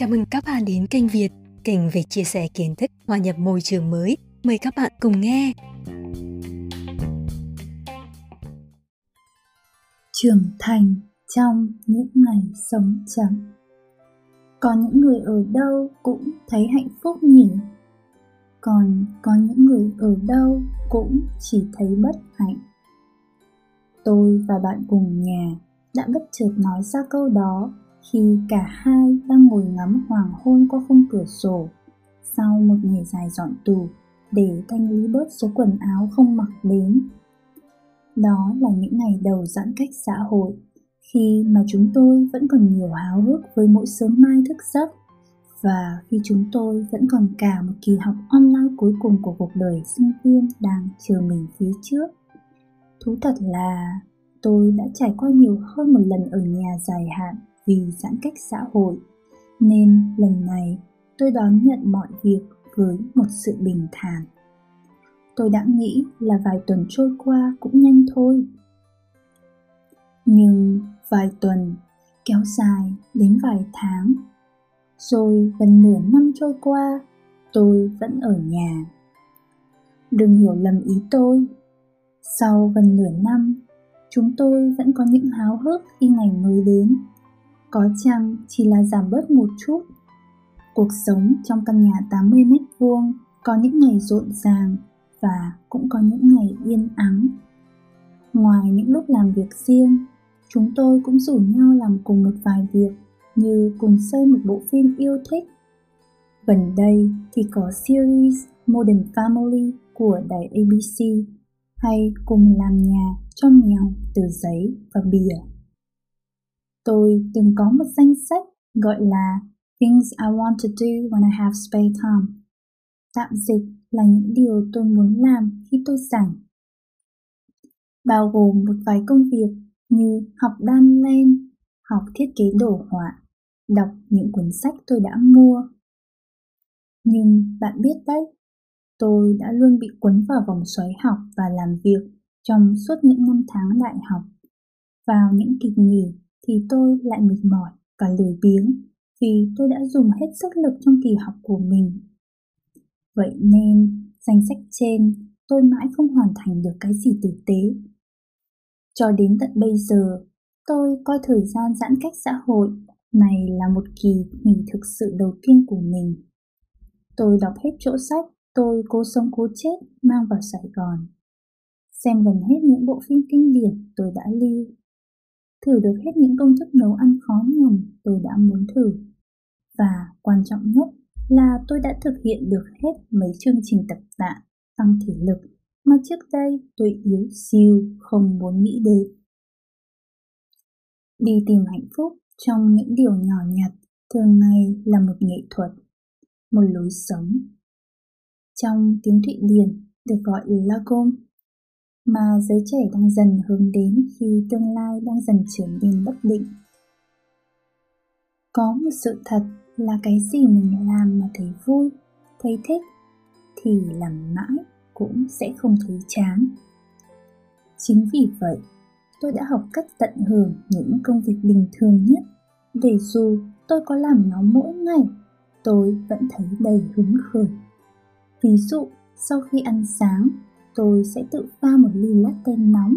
Chào mừng các bạn đến kênh Việt, kênh về chia sẻ kiến thức hòa nhập môi trường mới. Mời các bạn cùng nghe. Trưởng thành trong những ngày sống chậm. Có những người ở đâu cũng thấy hạnh phúc nhỉ? Còn có những người ở đâu cũng chỉ thấy bất hạnh. Tôi và bạn cùng nhà đã bất chợt nói ra câu đó khi cả hai đang ngồi ngắm hoàng hôn qua khung cửa sổ sau một ngày dài dọn tủ để thanh lý bớt số quần áo không mặc đến. Đó là những ngày đầu giãn cách xã hội, khi mà chúng tôi vẫn còn nhiều háo hức với mỗi sớm mai thức giấc và khi chúng tôi vẫn còn cả một kỳ học online cuối cùng của cuộc đời sinh viên đang chờ mình phía trước. Thú thật là tôi đã trải qua nhiều hơn một lần ở nhà dài hạn vì giãn cách xã hội. Nên lần này, tôi đón nhận mọi việc với một sự bình thản. Tôi đã nghĩ là vài tuần trôi qua cũng nhanh thôi. Nhưng vài tuần kéo dài đến vài tháng, rồi gần nửa năm trôi qua, tôi vẫn ở nhà. Đừng hiểu lầm ý tôi. Sau gần nửa năm, chúng tôi vẫn có những háo hức khi ngày mới đến có chăng chỉ là giảm bớt một chút. Cuộc sống trong căn nhà 80 mét vuông có những ngày rộn ràng và cũng có những ngày yên ắng. Ngoài những lúc làm việc riêng, chúng tôi cũng rủ nhau làm cùng một vài việc như cùng xem một bộ phim yêu thích. Gần đây thì có series Modern Family của đài ABC hay cùng làm nhà cho mèo từ giấy và bìa. Tôi từng có một danh sách gọi là Things I want to do when I have spare time. Tạm dịch là những điều tôi muốn làm khi tôi rảnh. Bao gồm một vài công việc như học đan len, học thiết kế đồ họa, đọc những cuốn sách tôi đã mua. Nhưng bạn biết đấy, tôi đã luôn bị cuốn vào vòng xoáy học và làm việc trong suốt những năm tháng đại học. Vào những kỳ nghỉ thì tôi lại mệt mỏi và lười biếng vì tôi đã dùng hết sức lực trong kỳ học của mình. Vậy nên, danh sách trên tôi mãi không hoàn thành được cái gì tử tế. Cho đến tận bây giờ, tôi coi thời gian giãn cách xã hội này là một kỳ nghỉ thực sự đầu tiên của mình. Tôi đọc hết chỗ sách tôi cố sống cố chết mang vào Sài Gòn. Xem gần hết những bộ phim kinh điển tôi đã lưu thử được hết những công thức nấu ăn khó nhằn tôi đã muốn thử. Và quan trọng nhất là tôi đã thực hiện được hết mấy chương trình tập tạ, tăng thể lực mà trước đây tôi yếu siêu không muốn nghĩ đến. Đi tìm hạnh phúc trong những điều nhỏ nhặt thường ngày là một nghệ thuật, một lối sống. Trong tiếng Thụy Điển được gọi là Lagom mà giới trẻ đang dần hướng đến khi tương lai đang dần trở nên bất định. Có một sự thật là cái gì mình làm mà thấy vui, thấy thích thì làm mãi cũng sẽ không thấy chán. Chính vì vậy, tôi đã học cách tận hưởng những công việc bình thường nhất để dù tôi có làm nó mỗi ngày, tôi vẫn thấy đầy hứng khởi. Ví dụ, sau khi ăn sáng, tôi sẽ tự pha một ly latte nóng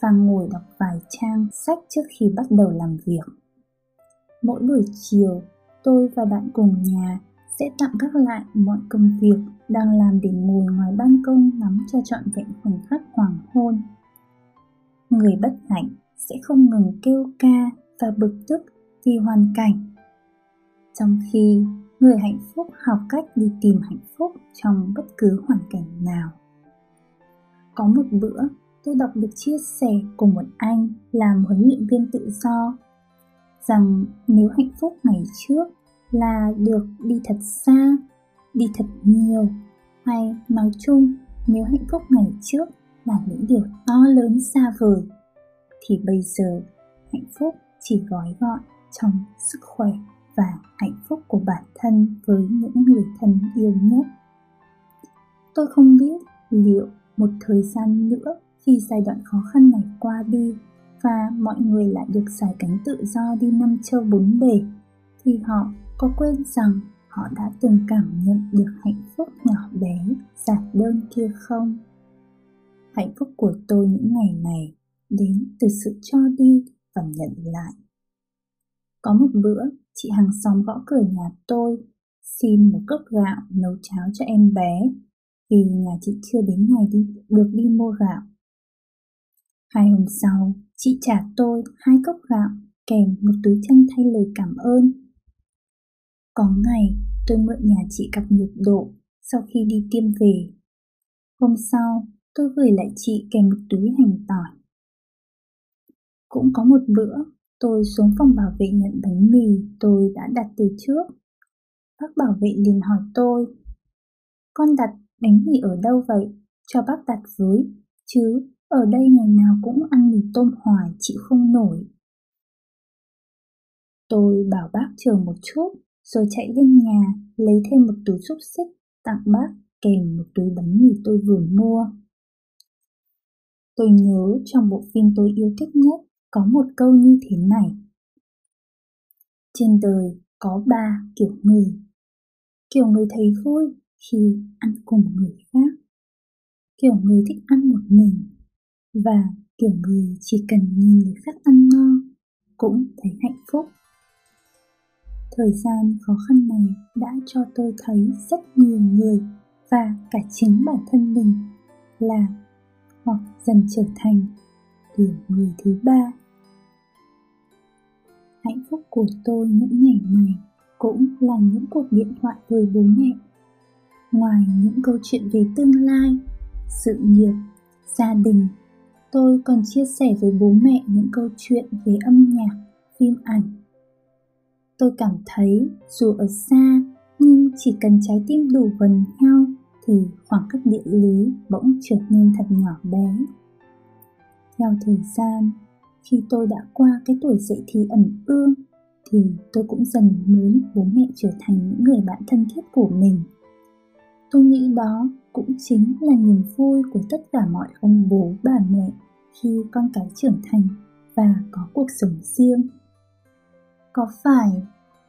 và ngồi đọc vài trang sách trước khi bắt đầu làm việc. Mỗi buổi chiều, tôi và bạn cùng nhà sẽ tạm gác lại mọi công việc đang làm để ngồi ngoài ban công ngắm cho trọn vẹn khoảnh khắc hoàng hôn. Người bất hạnh sẽ không ngừng kêu ca và bực tức vì hoàn cảnh. Trong khi người hạnh phúc học cách đi tìm hạnh phúc trong bất cứ hoàn cảnh nào. Có một bữa, tôi đọc được chia sẻ của một anh làm huấn luyện viên tự do rằng nếu hạnh phúc ngày trước là được đi thật xa, đi thật nhiều hay nói chung nếu hạnh phúc ngày trước là những điều to lớn xa vời thì bây giờ hạnh phúc chỉ gói gọn trong sức khỏe và hạnh phúc của bản thân với những người thân yêu nhất. Tôi không biết liệu một thời gian nữa khi giai đoạn khó khăn này qua đi và mọi người lại được giải cánh tự do đi năm châu bốn bể, thì họ có quên rằng họ đã từng cảm nhận được hạnh phúc nhỏ bé, giản đơn kia không? Hạnh phúc của tôi những ngày này đến từ sự cho đi và nhận lại. Có một bữa, chị hàng xóm gõ cửa nhà tôi, xin một cốc gạo nấu cháo cho em bé vì nhà chị chưa đến ngày đi, được đi mua gạo. Hai hôm sau, chị trả tôi hai cốc gạo, kèm một túi chân thay lời cảm ơn. Có ngày, tôi mượn nhà chị cặp nhiệt độ sau khi đi tiêm về. Hôm sau, tôi gửi lại chị kèm một túi hành tỏi. Cũng có một bữa, tôi xuống phòng bảo vệ nhận bánh mì tôi đã đặt từ trước. Bác bảo vệ liền hỏi tôi, con đặt đánh mì ở đâu vậy? Cho bác đặt với chứ, ở đây ngày nào cũng ăn mì tôm hoài, chịu không nổi. Tôi bảo bác chờ một chút, rồi chạy lên nhà, lấy thêm một túi xúc xích, tặng bác, kèm một túi bánh mì tôi vừa mua. Tôi nhớ trong bộ phim tôi yêu thích nhất, có một câu như thế này. Trên đời có ba kiểu người. Kiểu người thấy vui khi ăn cùng người khác. Kiểu người thích ăn một mình và kiểu người chỉ cần nhìn người khác ăn no cũng thấy hạnh phúc. Thời gian khó khăn này đã cho tôi thấy rất nhiều người và cả chính bản thân mình là hoặc dần trở thành kiểu người thứ ba. Hạnh phúc của tôi những ngày này cũng là những cuộc điện thoại với bố mẹ ngoài những câu chuyện về tương lai, sự nghiệp, gia đình, tôi còn chia sẻ với bố mẹ những câu chuyện về âm nhạc, phim ảnh. Tôi cảm thấy dù ở xa nhưng chỉ cần trái tim đủ gần nhau thì khoảng cách địa lý bỗng trở nên thật nhỏ bé. Theo thời gian, khi tôi đã qua cái tuổi dậy thì ẩm ương thì tôi cũng dần muốn bố mẹ trở thành những người bạn thân thiết của mình tôi nghĩ đó cũng chính là niềm vui của tất cả mọi ông bố, bà mẹ khi con cái trưởng thành và có cuộc sống riêng. Có phải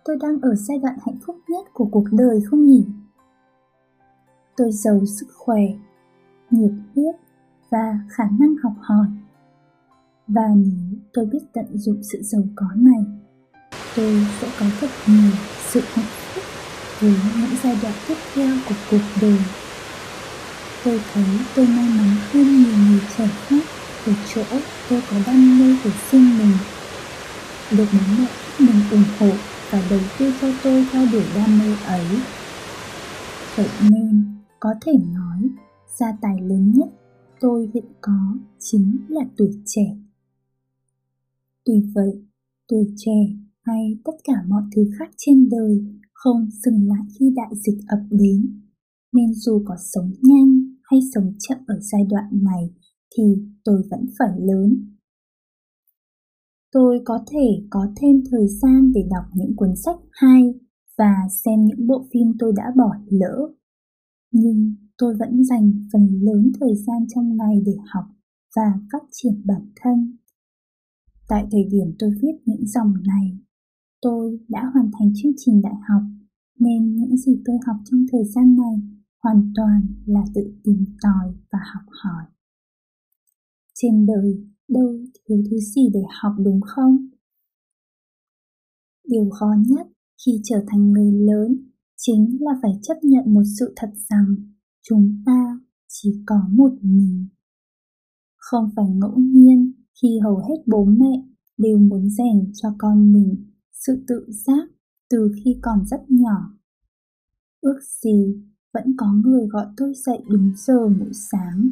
tôi đang ở giai đoạn hạnh phúc nhất của cuộc đời không nhỉ? Tôi giàu sức khỏe, nhiệt huyết và khả năng học hỏi. Và nếu tôi biết tận dụng sự giàu có này, tôi sẽ có thật nhiều sự hạnh phúc với những giai đoạn tiếp theo của cuộc đời. Tôi thấy tôi may mắn hơn nhiều người trẻ khác. Ở chỗ tôi có đam mê của riêng mình. Được bố mẹ mình ủng hộ và đầu tư cho tôi theo đuổi đam mê ấy. Vậy nên, có thể nói, gia tài lớn nhất tôi hiện có chính là tuổi trẻ. Tuy vậy, tuổi trẻ hay tất cả mọi thứ khác trên đời không dừng lại khi đại dịch ập đến. Nên dù có sống nhanh hay sống chậm ở giai đoạn này thì tôi vẫn phải lớn. Tôi có thể có thêm thời gian để đọc những cuốn sách hay và xem những bộ phim tôi đã bỏ lỡ. Nhưng tôi vẫn dành phần lớn thời gian trong ngày để học và phát triển bản thân. Tại thời điểm tôi viết những dòng này, tôi đã hoàn thành chương trình đại học nên những gì tôi học trong thời gian này hoàn toàn là tự tìm tòi và học hỏi. Trên đời đâu thiếu thứ gì để học đúng không? Điều khó nhất khi trở thành người lớn chính là phải chấp nhận một sự thật rằng chúng ta chỉ có một mình. Không phải ngẫu nhiên khi hầu hết bố mẹ đều muốn rèn cho con mình sự tự giác từ khi còn rất nhỏ. Ước gì vẫn có người gọi tôi dậy đúng giờ mỗi sáng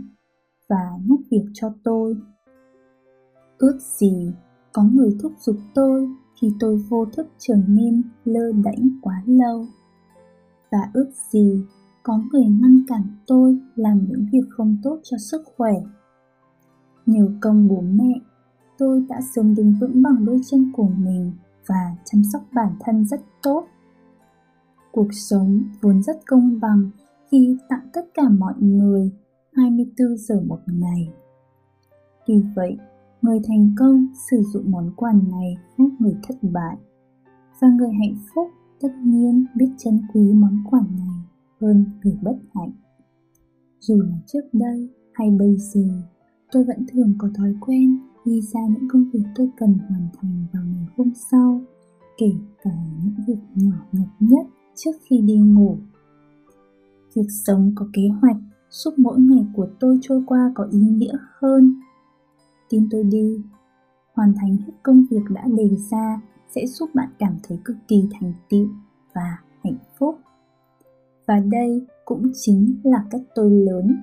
và nhắc việc cho tôi. Ước gì có người thúc giục tôi khi tôi vô thức trở nên lơ đễnh quá lâu. Và ước gì có người ngăn cản tôi làm những việc không tốt cho sức khỏe. Nhiều công bố mẹ, tôi đã sớm đứng vững bằng đôi chân của mình và chăm sóc bản thân rất tốt cuộc sống vốn rất công bằng khi tặng tất cả mọi người 24 giờ một ngày. Vì vậy, người thành công sử dụng món quà này khác người thất bại. và người hạnh phúc tất nhiên biết trân quý món quà này hơn người bất hạnh dù là trước đây hay bây giờ tôi vẫn thường có thói quen ghi ra những công việc tôi cần hoàn thành vào ngày hôm sau, kể cả những việc nhỏ nhặt nhất trước khi đi ngủ. Việc sống có kế hoạch giúp mỗi ngày của tôi trôi qua có ý nghĩa hơn. Tin tôi đi, hoàn thành hết công việc đã đề ra sẽ giúp bạn cảm thấy cực kỳ thành tựu và hạnh phúc. Và đây cũng chính là cách tôi lớn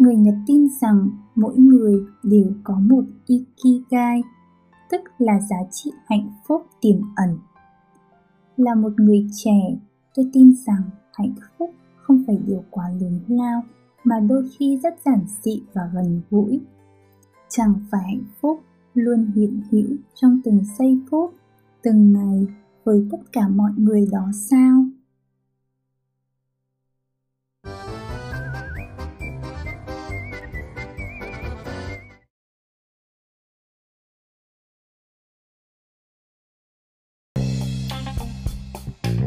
người nhật tin rằng mỗi người đều có một ikigai, tức là giá trị hạnh phúc tiềm ẩn. Là một người trẻ, tôi tin rằng hạnh phúc không phải điều quá lớn lao, mà đôi khi rất giản dị và gần gũi. Chẳng phải hạnh phúc luôn hiện hữu trong từng giây phút, từng ngày với tất cả mọi người đó sao?